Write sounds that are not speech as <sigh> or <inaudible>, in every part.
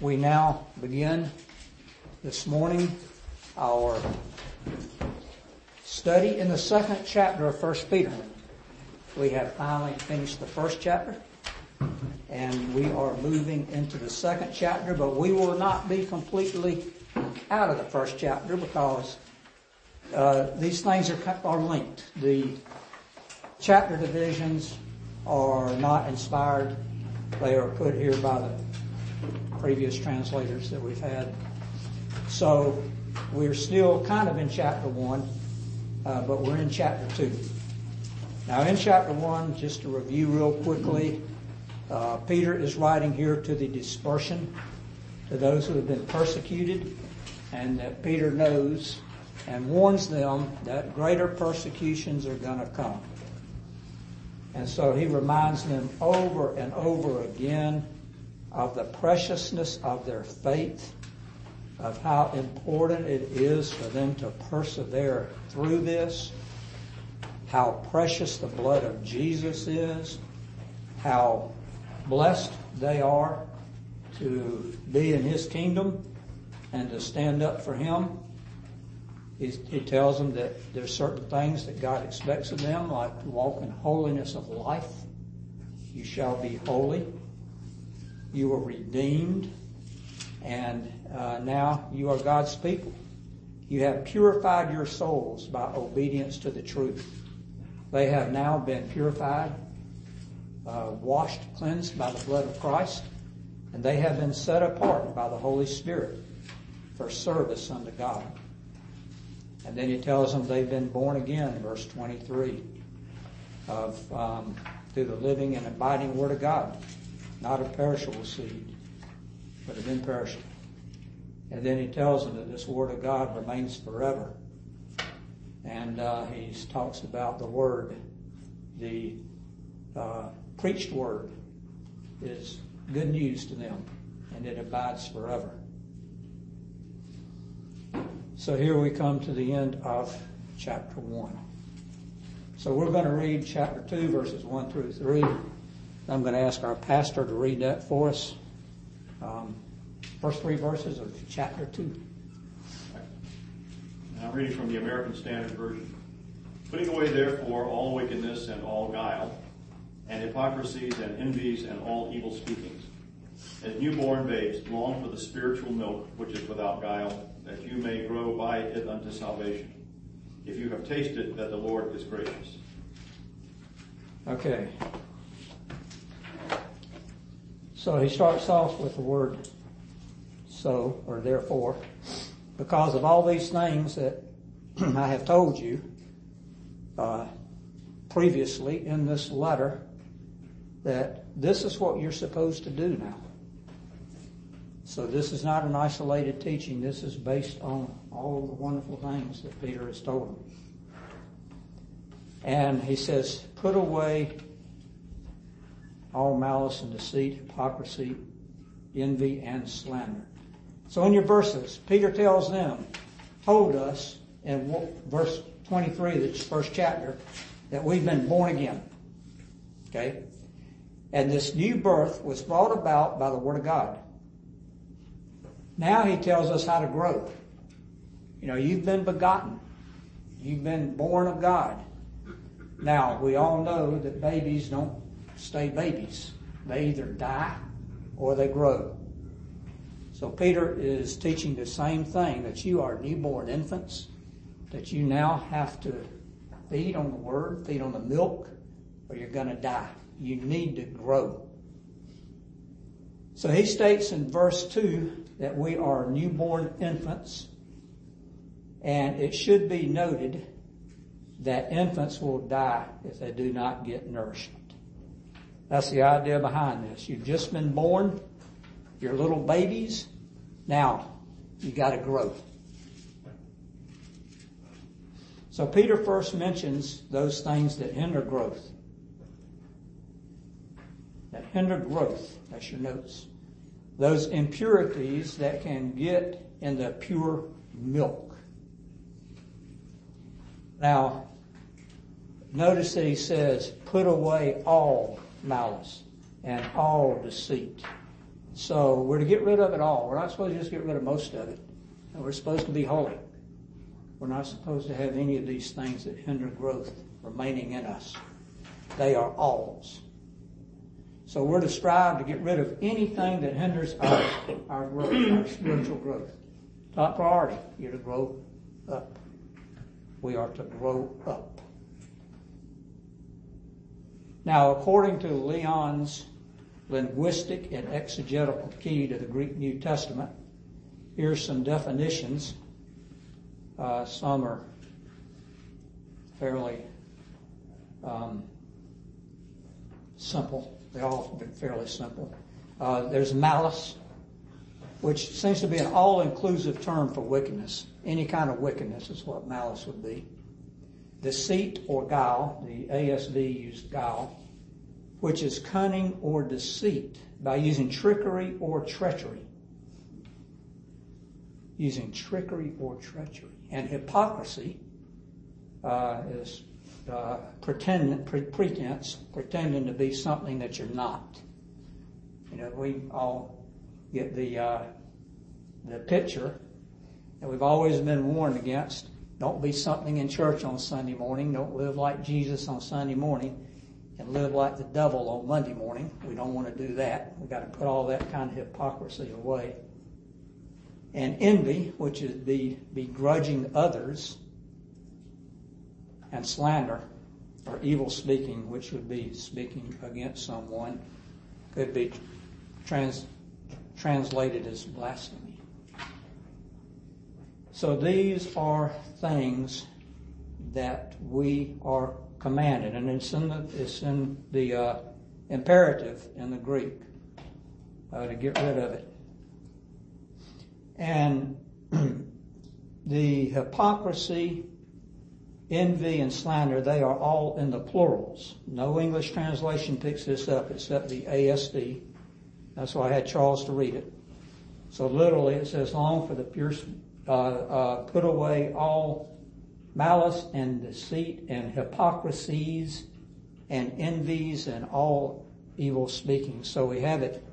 We now begin this morning our study in the second chapter of 1 Peter. We have finally finished the first chapter and we are moving into the second chapter, but we will not be completely out of the first chapter because uh, these things are, are linked. The chapter divisions are not inspired. They are put here by the previous translators that we've had. So we're still kind of in chapter one, uh, but we're in chapter two. Now in chapter one, just to review real quickly, uh, Peter is writing here to the dispersion, to those who have been persecuted, and that Peter knows and warns them that greater persecutions are going to come. And so he reminds them over and over again of the preciousness of their faith, of how important it is for them to persevere through this, how precious the blood of Jesus is, how blessed they are to be in His kingdom and to stand up for Him. He, he tells them that there's certain things that God expects of them, like to walk in holiness of life. You shall be holy. You are redeemed, and uh, now you are God's people. You have purified your souls by obedience to the truth. They have now been purified, uh, washed, cleansed by the blood of Christ, and they have been set apart by the Holy Spirit for service unto God. And then he tells them they've been born again, verse 23, of um, through the living and abiding Word of God not a perishable seed, but an imperishable. And then he tells them that this word of God remains forever. And uh, he talks about the word, the uh, preached word is good news to them, and it abides forever. So here we come to the end of chapter 1. So we're going to read chapter 2, verses 1 through 3. I'm going to ask our pastor to read that for us. Um, first three verses of chapter 2. I'm reading from the American Standard Version. Putting away therefore all wickedness and all guile, and hypocrisies and envies and all evil speakings. As newborn babes, long for the spiritual milk which is without guile, that you may grow by it unto salvation. If you have tasted that the Lord is gracious. Okay. So he starts off with the word so or therefore because of all these things that <clears throat> I have told you uh, previously in this letter that this is what you're supposed to do now. So this is not an isolated teaching. This is based on all the wonderful things that Peter has told them. And he says, put away all malice and deceit, hypocrisy, envy, and slander. So in your verses, Peter tells them, told us in verse 23 of the first chapter that we've been born again. Okay? And this new birth was brought about by the Word of God. Now he tells us how to grow. You know, you've been begotten. You've been born of God. Now, we all know that babies don't stay babies. They either die or they grow. So Peter is teaching the same thing that you are newborn infants, that you now have to feed on the word, feed on the milk, or you're going to die. You need to grow. So he states in verse 2 that we are newborn infants, and it should be noted that infants will die if they do not get nourishment. That's the idea behind this. You've just been born. You're little babies. Now, you gotta grow. So Peter first mentions those things that hinder growth. That hinder growth. That's your notes. Those impurities that can get in the pure milk. Now, notice that he says, put away all malice and all deceit. So we're to get rid of it all. We're not supposed to just get rid of most of it. We're supposed to be holy. We're not supposed to have any of these things that hinder growth remaining in us. They are alls. So we're to strive to get rid of anything that hinders our, our growth, our spiritual growth. Top priority, you're to grow up. We are to grow up. Now, according to Leon's linguistic and exegetical key to the Greek New Testament, here's some definitions. Uh, some are fairly um, simple. They all have been fairly simple. Uh, there's malice, which seems to be an all-inclusive term for wickedness. Any kind of wickedness is what malice would be. Deceit or guile, the ASV used guile, which is cunning or deceit by using trickery or treachery. Using trickery or treachery. And hypocrisy uh, is uh, pre- pretense, pretending to be something that you're not. You know, we all get the uh, the picture that we've always been warned against. Don't be something in church on Sunday morning. Don't live like Jesus on Sunday morning and live like the devil on Monday morning. We don't want to do that. We've got to put all that kind of hypocrisy away. And envy, which is be begrudging others, and slander, or evil speaking, which would be speaking against someone, could be trans, translated as blasphemy. So these are things that we are commanded, and it's in the, it's in the uh, imperative in the Greek uh, to get rid of it. And <clears throat> the hypocrisy, envy, and slander, they are all in the plurals. No English translation picks this up except the ASV. That's why I had Charles to read it. So literally it says, long for the uh, Uh, uh, put away all malice and deceit and hypocrisies and envies and all evil speaking. So we have it.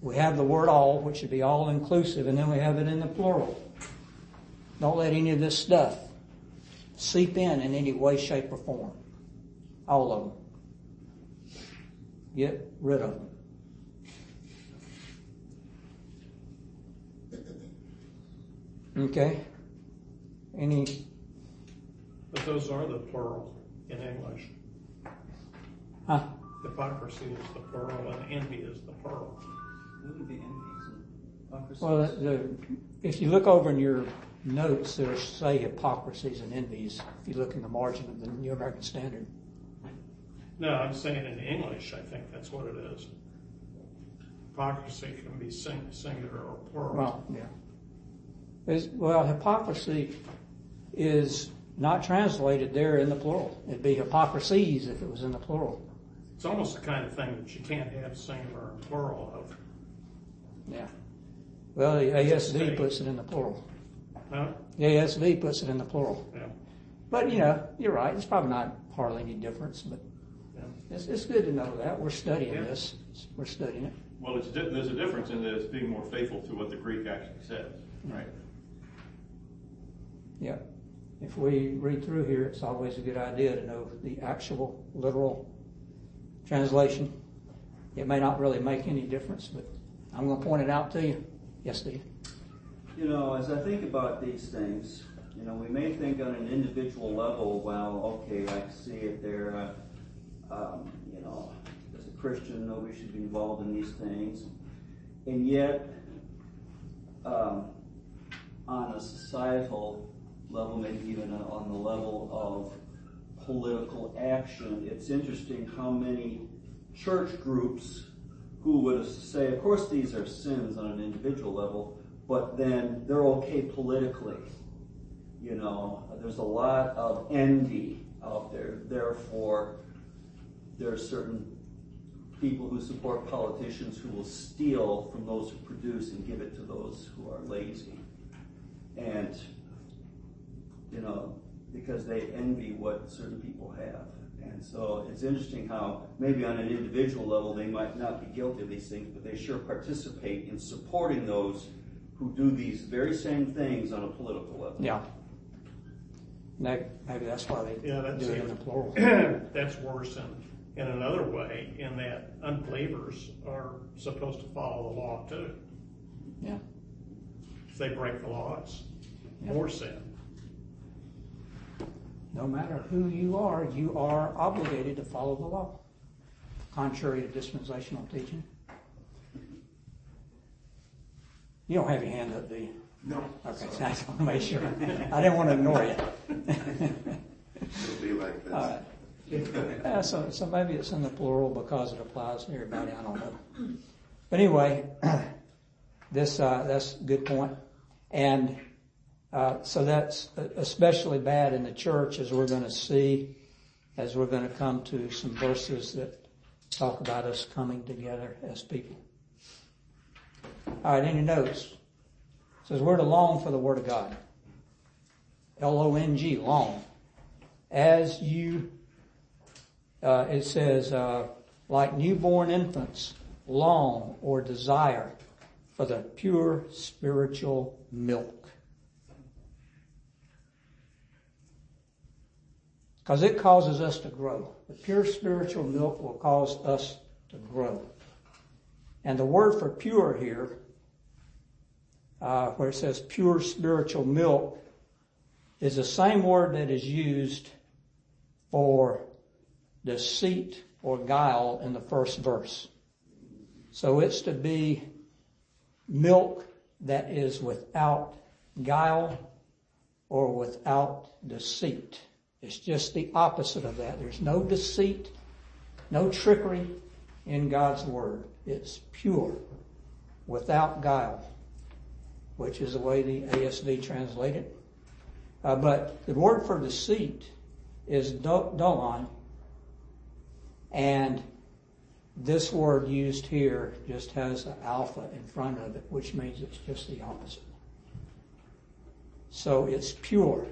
We have the word all, which should be all inclusive, and then we have it in the plural. Don't let any of this stuff seep in in any way, shape, or form. All of them. Get rid of them. Okay? Any But those are the plural in English. Huh? Hypocrisy is the plural and envy is the plural. Wouldn't be envies and. Well, the, the, if you look over in your notes, there say hypocrisies and envies. If you look in the margin of the New American Standard. No, I'm saying in English, I think that's what it is. Hypocrisy can be sing, singular or plural. Well, yeah. Is, well, hypocrisy is not translated there in the plural. It'd be hypocrisies if it was in the plural. It's almost the kind of thing that you can't have singular and plural of. Yeah. Well, the ASV puts it in the plural. Huh? The ASV puts it in the plural. Yeah. But you know, you're right. It's probably not hardly any difference, but yeah. it's, it's good to know that we're studying Yeah. this. We're studying it. Well, it's, di- there's a difference in that it's being more faithful to what the Greek actually says, mm. right? Yeah. If we read through here, it's always a good idea to know the actual literal translation. It may not really make any difference, but I'm going to point it out to you. Yes, Steve. You know, as I think about these things, you know, we may think on an individual level, well, okay, I see it there. Uh, um, you know, as a Christian, nobody should be involved in these things. And yet, um, on a societal level, maybe even on the level of political action, it's interesting how many church groups who would say, of course, these are sins on an individual level, but then they're okay politically. You know, there's a lot of envy out there. Therefore, there are certain people who support politicians who will steal from those who produce and give it to those who are lazy. And, you know, because they envy what certain people have. And so it's interesting how maybe on an individual level they might not be guilty of these things, but they sure participate in supporting those who do these very same things on a political level. Yeah. Maybe, maybe that's why they Yeah, that's do it it. in the plural. <clears throat> That's worse in, in another way, in that unbelievers are supposed to follow the law too. Yeah. If they break the law, it's Yeah. more sin. No matter who you are, you are obligated to follow the law, contrary to dispensational teaching. You don't have your hand up, do you? No. Okay, so I just want to make sure. I didn't want to ignore you. It'll be like this. All right. Yeah, so, so maybe it's in the plural because it applies to everybody, I don't know. But anyway, <clears throat> this, uh, that's a good point. And, uh, so that's especially bad in the church as we're gonna see, as we're gonna come to some verses that talk about us coming together as people. All right, any notes? It says we're to long for the Word of God. L-O-N-G, long. As you uh, it says, uh, like newborn infants, long or desire for the pure spiritual milk. Because it causes us to grow. The pure spiritual milk will cause us to grow. And the word for pure here, uh, where it says pure spiritual milk, is the same word that is used for deceit or guile in the first verse. So it's to be milk that is without guile or without deceit. It's just the opposite of that. There's no deceit, no trickery in God's Word. It's pure, without guile, which is the way the ASV translate it. Uh, but the word for deceit is do- dolon, and this word used here just has an alpha in front of it, which means it's just the opposite. So it's pure.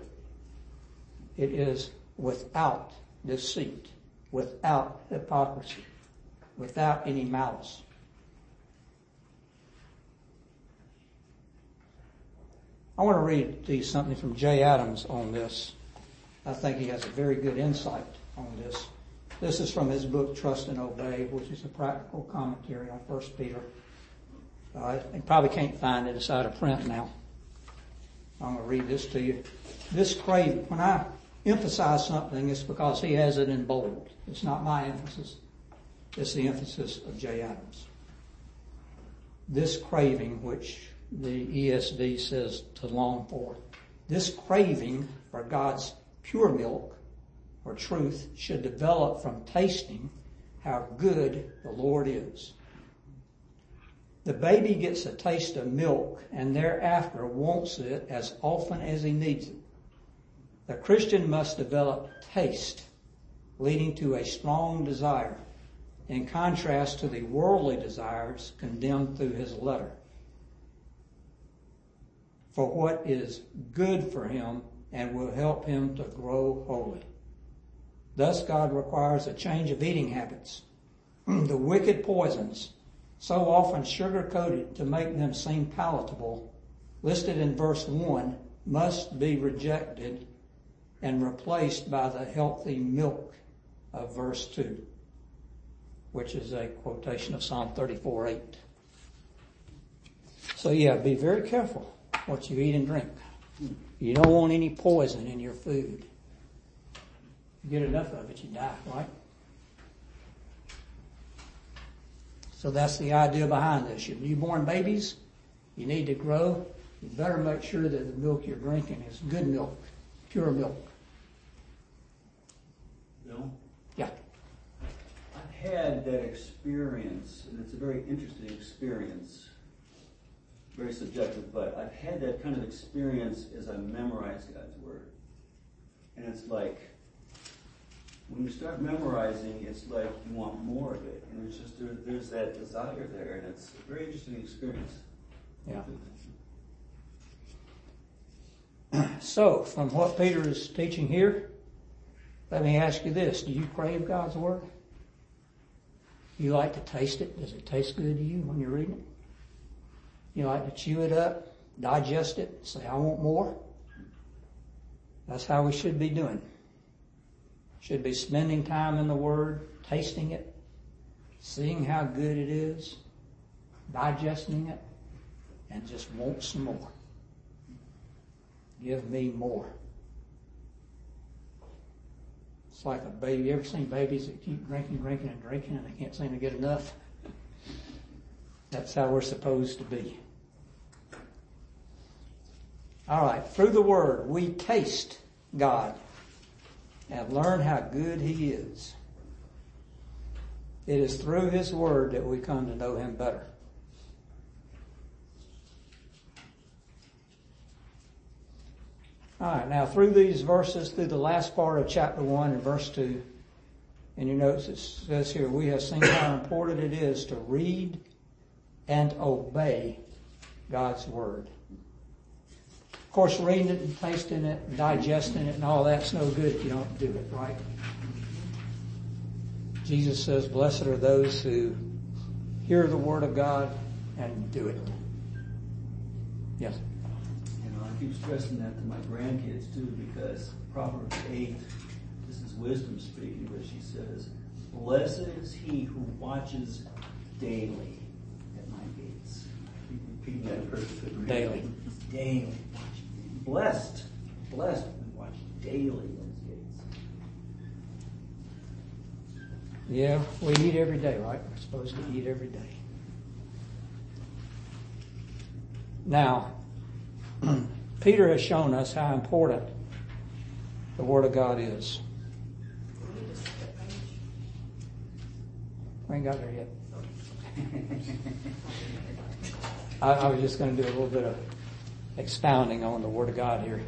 It is without deceit, without hypocrisy, without any malice. I want to read to you something from Jay Adams on this. I think he has a very good insight on this. This is from his book Trust and Obey, which is a practical commentary on 1 Peter. Uh, you probably can't find it. It's out of print now. I'm going to read this to you. This craving, when I emphasize something, it's because he has it in bold. It's not my emphasis. It's the emphasis of Jay Adams. This craving, which the ESV says to long for, this craving for God's pure milk or truth should develop from tasting how good the Lord is. The baby gets a taste of milk and thereafter wants it as often as he needs it. The Christian must develop taste, leading to a strong desire, in contrast to the worldly desires condemned through his letter. For what is good for him and will help him to grow holy. Thus God requires a change of eating habits. <clears throat> the wicked poisons, so often sugar coated to make them seem palatable, listed in verse 1, must be rejected and replaced by the healthy milk of verse 2, which is a quotation of Psalm 34 8. So yeah, be very careful what you eat and drink. You don't want any poison in your food. You get enough of it, you die, right? So that's the idea behind this. Your newborn babies, you need to grow. You better make sure that the milk you're drinking is good milk, pure milk. Bill? Yeah. I've had that experience, and it's a very interesting experience. Very subjective, but I've had that kind of experience as I memorize God's Word. And it's like, when you start memorizing, it's like you want more of it. And it's just, there, there's that desire there, and it's a very interesting experience. Yeah. <clears throat> So, from what Peter is teaching here, Let me ask you this, do you crave God's Word? You like to taste it? Does it taste good to you when you're reading it? You like to chew it up, digest it, say, I want more? That's how we should be doing. Should be spending time in the Word, tasting it, seeing how good it is, digesting it, and just want some more. Give me more. It's like a baby. You ever seen babies that keep drinking, drinking, and drinking, and they can't seem to get enough? That's how we're supposed to be. All right, through the Word, we taste God and learn how good He is. It is through His Word that we come to know Him better. All right, now through these verses, through the last part of chapter 1 and verse 2, and you notice it says here, we have seen how important it is to read and obey God's Word. Of course, reading it and tasting it and digesting it and all that's no good if you don't do it, right? Jesus says, blessed are those who hear the Word of God and do it. Yes? You know, I keep stressing that to my grandkids too, because Proverbs eight, this is wisdom speaking, but she says, Blessed is he who watches daily at my gates. I keep repeating that perfectly. Daily. Daily. Blessed, blessed who watch daily at his gates. Yeah, we eat every day, right? We're supposed to eat every day. Now, <clears throat> Peter has shown us how important the Word of God is. We ain't got there yet. I, I was just going to do a little bit of expounding on the Word of God here.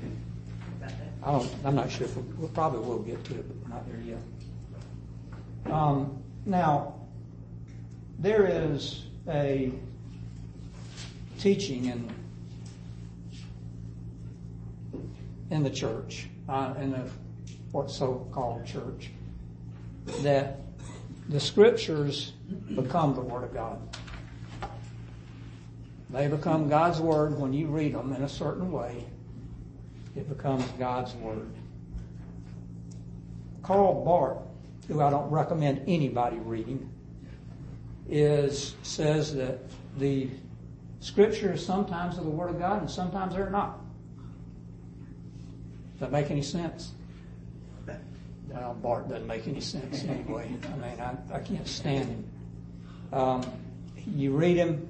I don't. I'm not sure if we, we probably will get to it, but we're not there yet. Um, now, there is a teaching in in the church, uh, in the what's so-called church, that the scriptures become the Word of God. They become God's Word when you read them in a certain way. It becomes God's Word. Karl Barth, who I don't recommend anybody reading, is says that the scriptures sometimes are the Word of God and sometimes they're not. That make any sense? Well, Barth doesn't make any sense anyway. I mean, I, I can't stand him. Um, you read him,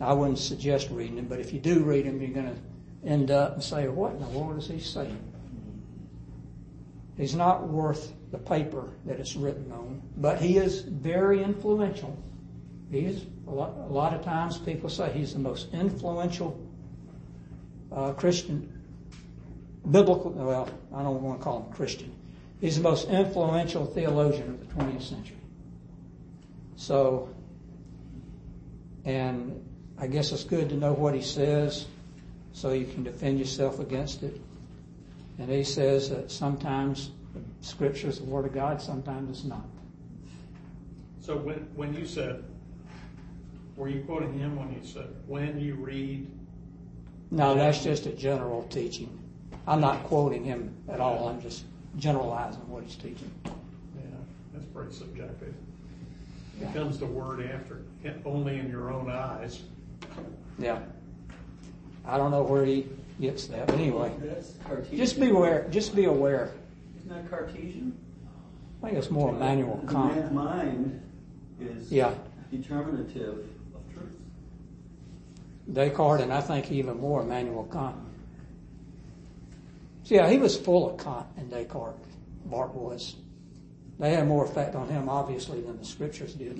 I wouldn't suggest reading him, but if you do read him, you're going to end up and say, what in the world is he saying? He's not worth the paper that it's written on, but he is very influential. He is, a lot, a lot of times people say he's the most influential uh, Christian, biblical, well, I don't want to call him Christian. He's the most influential theologian of the 20th century. So, and I guess it's good to know what he says so you can defend yourself against it. And he says that sometimes the scripture is the word of God, sometimes it's not. So when, when you said, were you quoting him when you said, when you read, No, that's just a general teaching. I'm not quoting him at all. I'm just generalizing what he's teaching. yeah, that's pretty subjective. Becomes the word after, only in your own eyes. Yeah. I don't know where he gets that, but anyway. Just be aware, just be aware. Isn't that Cartesian? I think it's more Immanuel The Kant. man's mind is Yeah. determinative of truth. Descartes, and I think even more Immanuel Kant. So yeah, he was full of Kant and Descartes. Barth was. They had more effect on him, obviously, than the scriptures did.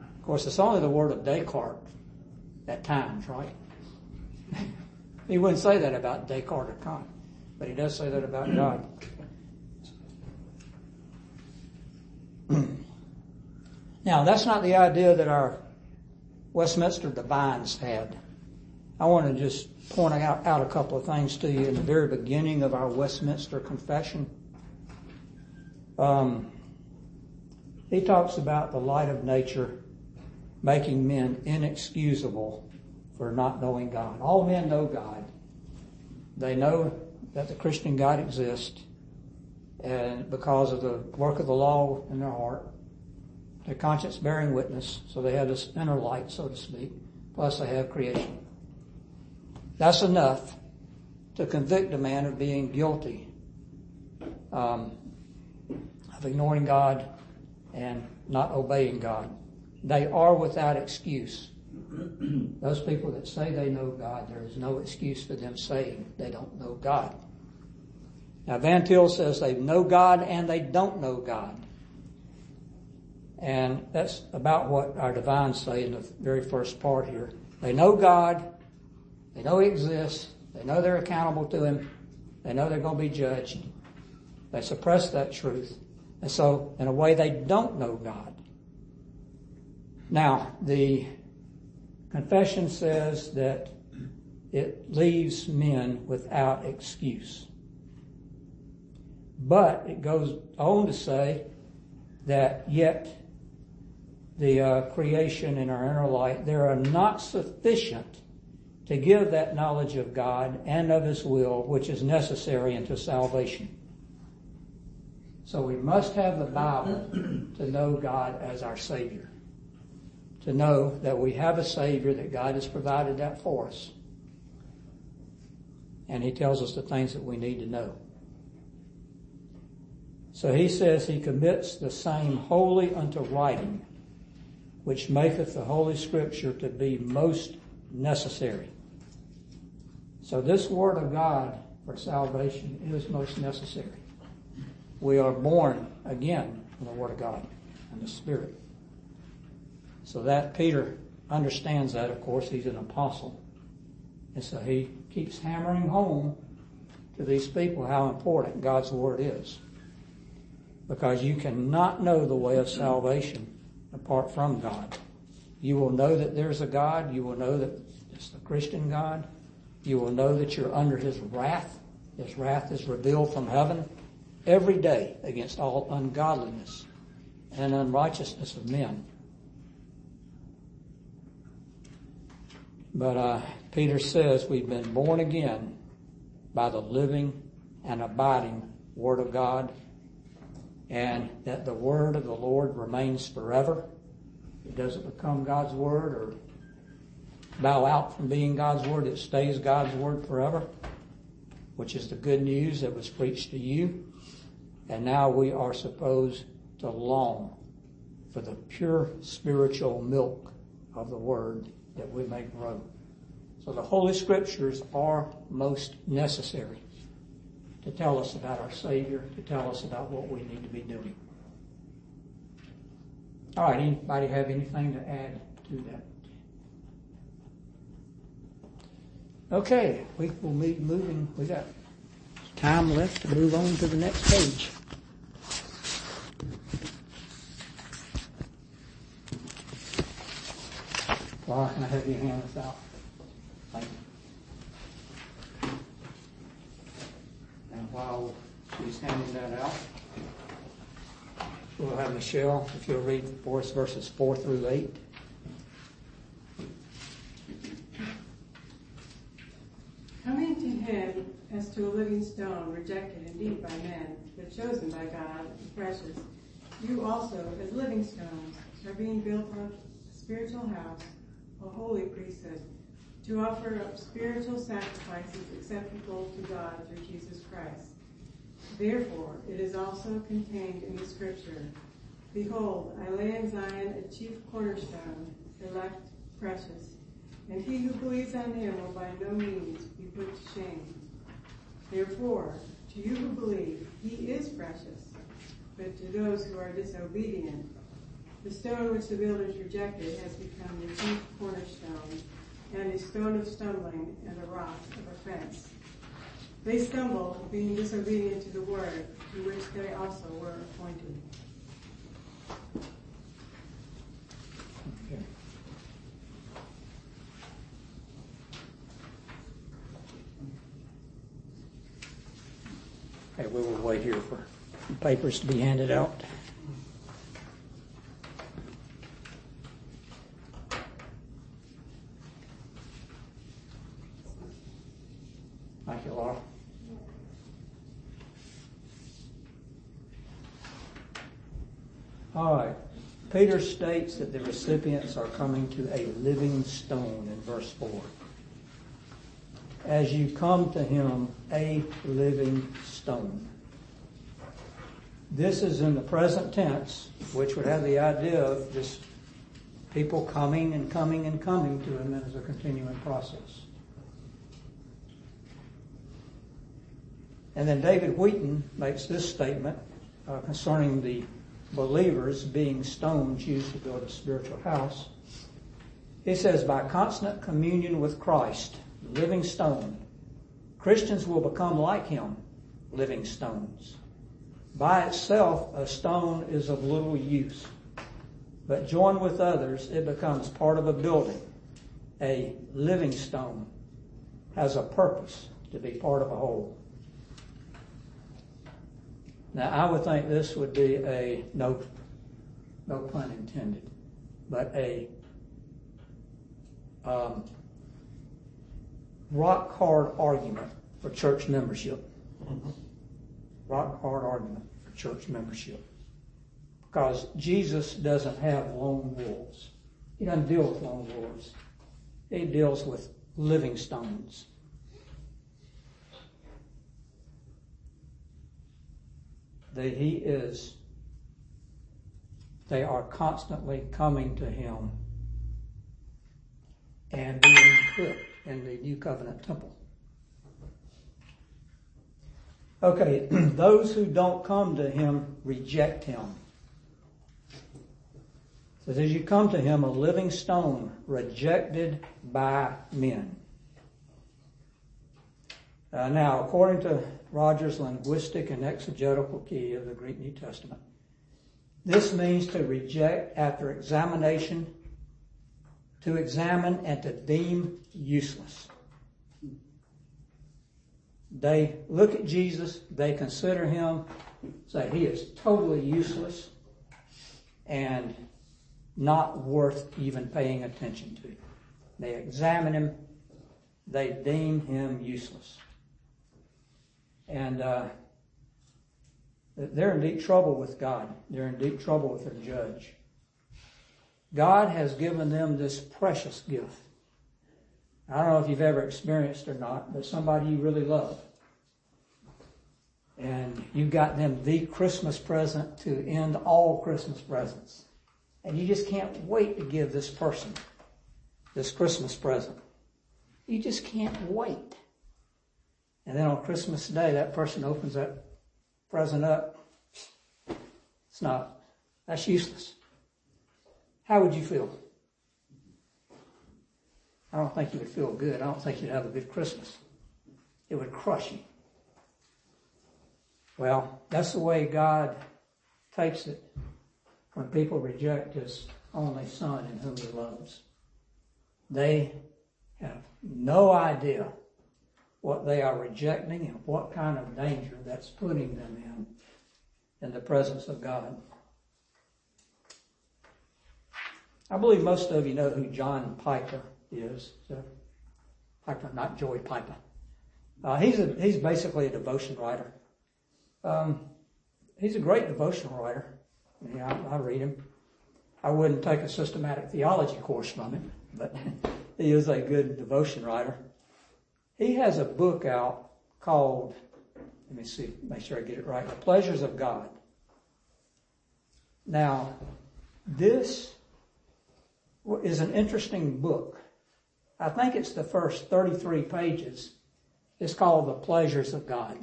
Of course, it's only the word of Descartes at times, right? <laughs> he wouldn't say that about Descartes or Kant, but he does say that about God. <clears throat> now, that's not the idea that our Westminster divines had. I want to just point out, out a couple of things to you in the very beginning of our Westminster Confession. Um, he talks about the light of nature making men inexcusable for not knowing God. All men know God. They know that the Christian God exists, and because of the work of the law in their heart, their conscience bearing witness, so they have this inner light, so to speak, plus they have creation. That's enough to convict a man of being guilty um, of ignoring God and not obeying God. They are without excuse. Those people that say they know God, there is no excuse for them saying they don't know God. Now Van Til says they know God and they don't know God. And that's about what our divines say in the very first part here. They know God, they know He exists, they know they're accountable to Him, they know they're going to be judged. They suppress that truth. And so, in a way, they don't know God. Now, the confession says that it leaves men without excuse. But it goes on to say that yet the uh, creation in our inner light, they are not sufficient to give that knowledge of God and of His will, which is necessary unto salvation. So we must have the Bible to know God as our Savior. To know that we have a Savior, that God has provided that for us. And He tells us the things that we need to know. So he says he commits the same wholly unto writing, which maketh the Holy Scripture to be most necessary. So this Word of God for salvation is most necessary. We are born again from the Word of God and the Spirit. So that Peter understands that, of course, he's an apostle. And so he keeps hammering home to these people how important God's Word is. Because you cannot know the way of salvation apart from God. You will know that there's a God. You will know that it's the Christian God. You will know that you're under His wrath. His wrath is revealed from heaven every day against all ungodliness and unrighteousness of men. But uh, Peter says we've been born again by the living and abiding Word of God, and that the Word of the Lord remains forever. It doesn't become God's Word or bow out from being God's Word. It stays God's Word forever, which is the good news that was preached to you. And now we are supposed to long for the pure spiritual milk of the Word that we may grow. So the Holy Scriptures are most necessary to tell us about our Savior, to tell us about what we need to be doing. All right, anybody have anything to add to that? Okay, we will be moving. We got time left to move on to the next page. Laura, can I have you hand this out? Thank you. And while she's handing that out, we'll have Michelle, if you'll read for us verses 4 through 8. Living stone, rejected indeed by men, but chosen by God and precious, you also, as living stones, are being built up a spiritual house, a holy priesthood, to offer up spiritual sacrifices acceptable to God through Jesus Christ. Therefore, it is also contained in the scripture, Behold, I lay in Zion a chief cornerstone, elect, precious, and he who believes on him will by no means be put to shame. Therefore, to you who believe, he is precious, but to those who are disobedient, the stone which the builders rejected has become the chief cornerstone, and a stone of stumbling and a rock of offense. They stumble, being disobedient to the word, to which they also were appointed. Okay. Okay, we will wait here for papers to be handed out. Thank you, Laura. All right. Peter states that the recipients are coming to a living stone in verse 4. As you come to him, a living stone. This is in the present tense, which would have the idea of just people coming and coming and coming to him as a continuing process. And then David Wheaton makes this statement uh, concerning the believers being stones used to build a spiritual house. He says, by constant communion with Christ, living stone, Christians will become like him, living stones. By itself, a stone is of little use. But joined with others, it becomes part of a building. A living stone has a purpose to be part of a whole. Now, I would think this would be a, no, no pun intended, but a um, rock hard argument for church membership. Rock hard argument for church membership. Because Jesus doesn't have lone wolves. He doesn't deal with lone wolves. He deals with living stones. that he is, they are constantly coming to him and being put in the new covenant temple. Okay, <clears throat> those who don't come to him reject him. It says, as you come to him, a living stone rejected by men. Uh, now, according to Rogers' linguistic and exegetical key of the Greek New Testament, this means to reject after examination, to examine and to deem useless. They look at Jesus, they consider him, say he is totally useless and not worth even paying attention to. They examine him, they deem him useless. And uh, they're in deep trouble with God. They're in deep trouble with their judge. God has given them this precious gift. I don't know if you've ever experienced or not, but somebody you really love. And you got them the Christmas present to end all Christmas presents. And you just can't wait to give this person this Christmas present. You just can't wait. And then on Christmas Day, that person opens that present up. It's not, that's useless. How would you feel? I don't think you would feel good. I don't think you'd have a good Christmas. It would crush you. Well, that's the way God takes it when people reject His only Son in whom He loves. They have no idea what they are rejecting and what kind of danger that's putting them in in the presence of God. I believe most of you know who John Piper is. So, Piper, not Joy Piper. Uh, he's a, he's basically a devotion writer. Um, he's a great devotional writer. Yeah, I, I read him. I wouldn't take a systematic theology course from him, but <laughs> he is a good devotion writer. He has a book out called, let me see, make sure I get it right, The Pleasures of God. Now, this is an interesting book. I think it's the first 33 pages. It's called The Pleasures of God.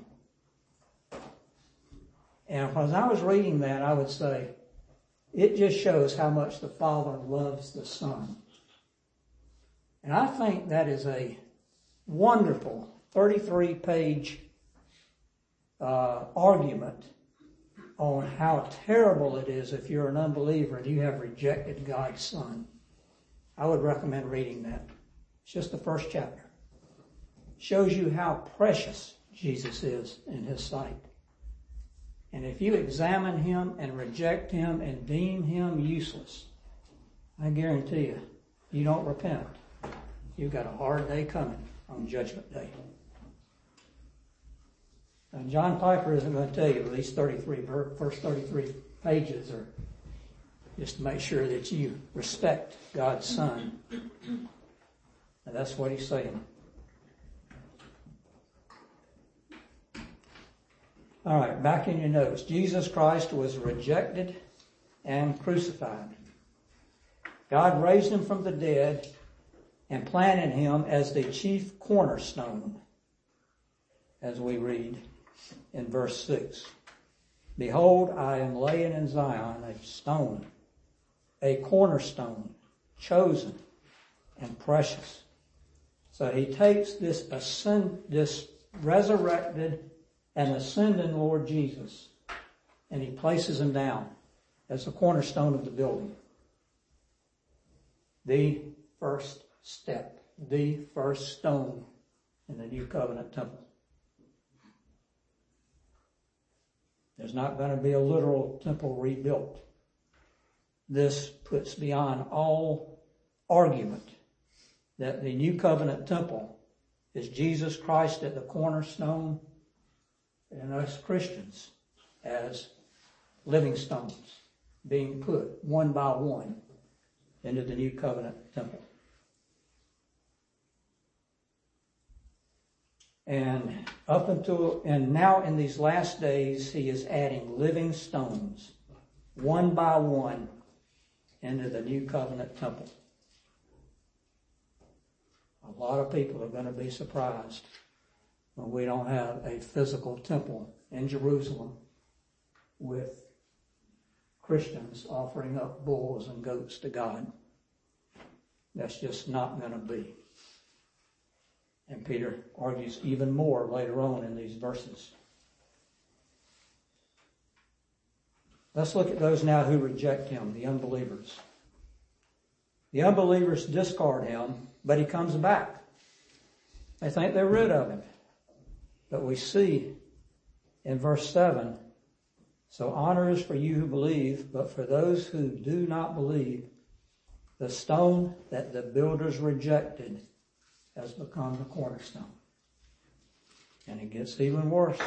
And as I was reading that, I would say, it just shows how much the Father loves the Son. And I think that is a wonderful 33 page uh, argument on how terrible it is if you're an unbeliever and you have rejected God's Son. I would recommend reading that. It's just the first chapter. Shows you how precious Jesus is in His sight. And if you examine him and reject him and deem him useless, I guarantee you, you don't repent. You've got a hard day coming on Judgment Day. Now, John Piper isn't going to tell you these 33, ver- first 33 pages are just to make sure that you respect God's Son. And that's what he's saying. All right, back in your notes. Jesus Christ was rejected and crucified. God raised him from the dead and planted him as the chief cornerstone, as we read in verse 6. Behold, I am laying in Zion a stone, a cornerstone, chosen and precious. So he takes this ascend, this resurrected and ascending Lord Jesus, and he places him down as the cornerstone of the building. The first step, the first stone in the new covenant temple. There's not going to be a literal temple rebuilt. This puts beyond all argument that the new covenant temple is Jesus Christ at the cornerstone and us Christians as living stones being put one by one into the new covenant temple. And up until, and now in these last days, he is adding living stones, one by one, into the new covenant temple. A lot of people are going to be surprised Uh, we don't have a physical temple in Jerusalem with Christians offering up bulls and goats to God. That's just not going to be. And Peter argues even more later on in these verses. Let's look at those now who reject him, the unbelievers. The unbelievers discard him, but he comes back. They think they're rid of him. But we see in verse 7 so honor is for you who believe, but for those who do not believe, the stone that the builders rejected has become the cornerstone. And it gets even worse.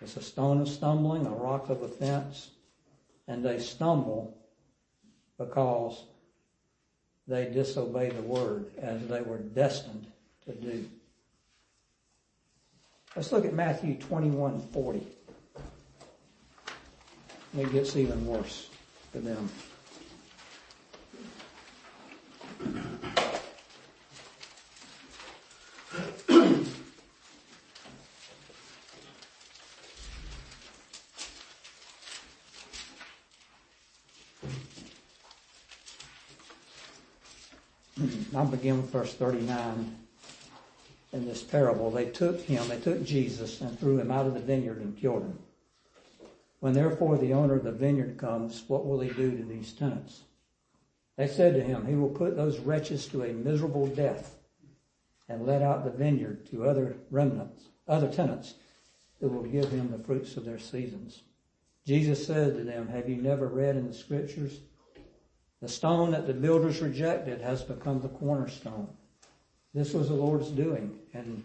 It's a stone of stumbling, a rock of offense, and they stumble because they disobey the word as they were destined to do. Let's look at Matthew 21 40. It gets even worse for them. <clears throat> I'll begin with verse 39 in this parable. They took him, they took Jesus and threw him out of the vineyard and killed him. When therefore the owner of the vineyard comes, what will he do to these tenants? They said to him, He will put those wretches to a miserable death and let out the vineyard to other remnants, other tenants who will give him the fruits of their seasons. Jesus said to them, Have you never read in the scriptures? The stone that the builders rejected has become the cornerstone. This was the Lord's doing, and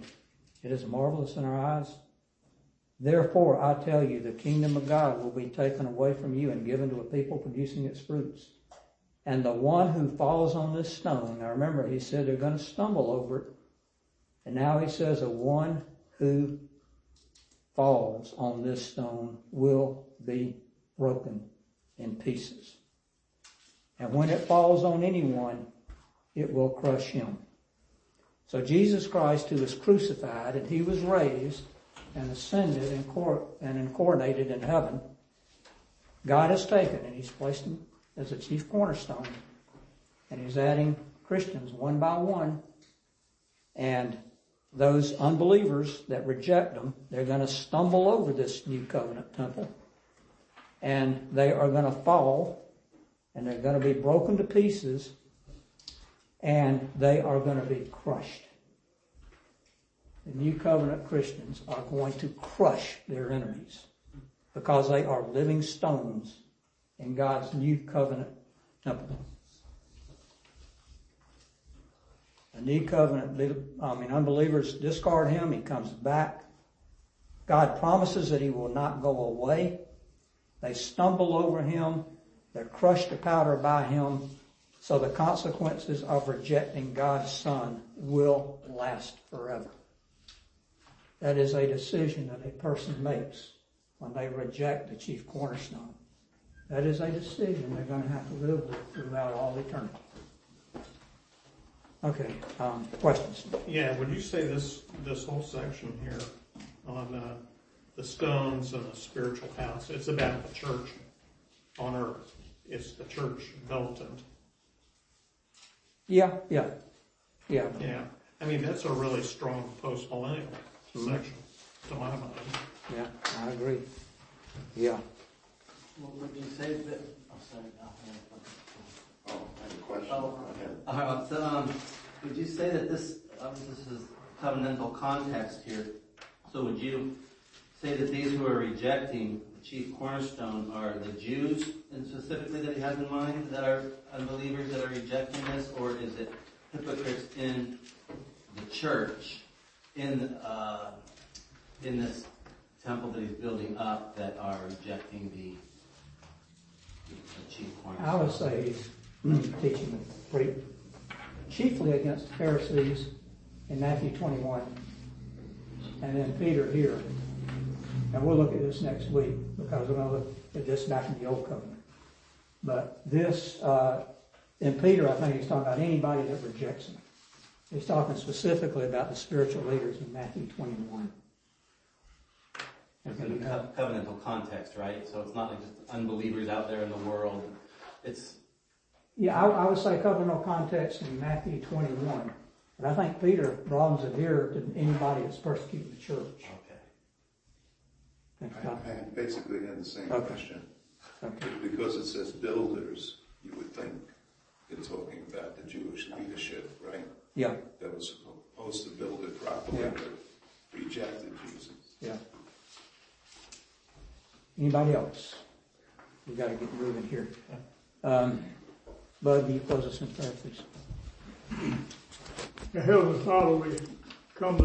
it is marvelous in our eyes. Therefore, I tell you, the kingdom of God will be taken away from you and given to a people producing its fruits. And the one who falls on this stone, now remember, he said they're going to stumble over it. And now he says, a one who falls on this stone will be broken in pieces. And when it falls on anyone, it will crush him. So Jesus Christ, who was crucified and he was raised and ascended and, cor- and coronated in heaven, God has taken and he's placed him as a chief cornerstone. And he's adding Christians one by one. And those unbelievers that reject them, they're going to stumble over this new covenant temple. And they are going to fall and they're going to be broken to pieces and they are going to be crushed. The new covenant Christians are going to crush their enemies. because they are living stones in God's new covenant temple. A new covenant, I mean, unbelievers discard him, he comes back. God promises that he will not go away. They stumble over him, they're crushed to powder by him, so the consequences of rejecting God's Son will last forever. That is a decision that a person makes when they reject the chief cornerstone. That is a decision they're going to have to live with throughout all eternity. Okay, um, questions? Yeah, would you say this, this whole section here on, uh, the stones and the spiritual house, it's about the church on earth. It's the church militant. Yeah, yeah, yeah. Yeah, I mean, that's a really strong post-millennial Mm-hmm. section, to my mind. Yeah, I agree. Yeah. Well, would you say that, oh, sorry, oh, yeah, Oh, I have a question. Oh. Go. All right, so, um, would you say that this, um, this is covenantal context here? So would you say that these who are rejecting the chief cornerstone are the Jews, and specifically that he has in mind, that are unbelievers that are rejecting this, or is it hypocrites in the church, in, uh, in this temple that he's building up that are rejecting the, the chief cornerstone? I would say he's teaching pretty chiefly against Pharisees in Matthew 21, and then Peter here. And we'll look at this next week because we're going to look at this back in the Old Covenant. But this, uh, in Peter, I think he's talking about anybody that rejects him. He's talking specifically about the spiritual leaders in Matthew 21. It's in a co- covenantal context, right? So it's not like just unbelievers out there in the world. It's Yeah, I, I would say covenantal context in Matthew 21. But I think Peter broadens it here to anybody that's persecuting the church. Okay. I I basically had the same Okay. question. Okay. Because it says builders, you would think they're talking about the Jewish leadership, right? Yeah, That was supposed to build it properly, Yeah. but rejected Jesus. yeah. Anybody else? We gotta get moving here. Um, Bud, will you close us in prayer, please? Heavenly Father, we come to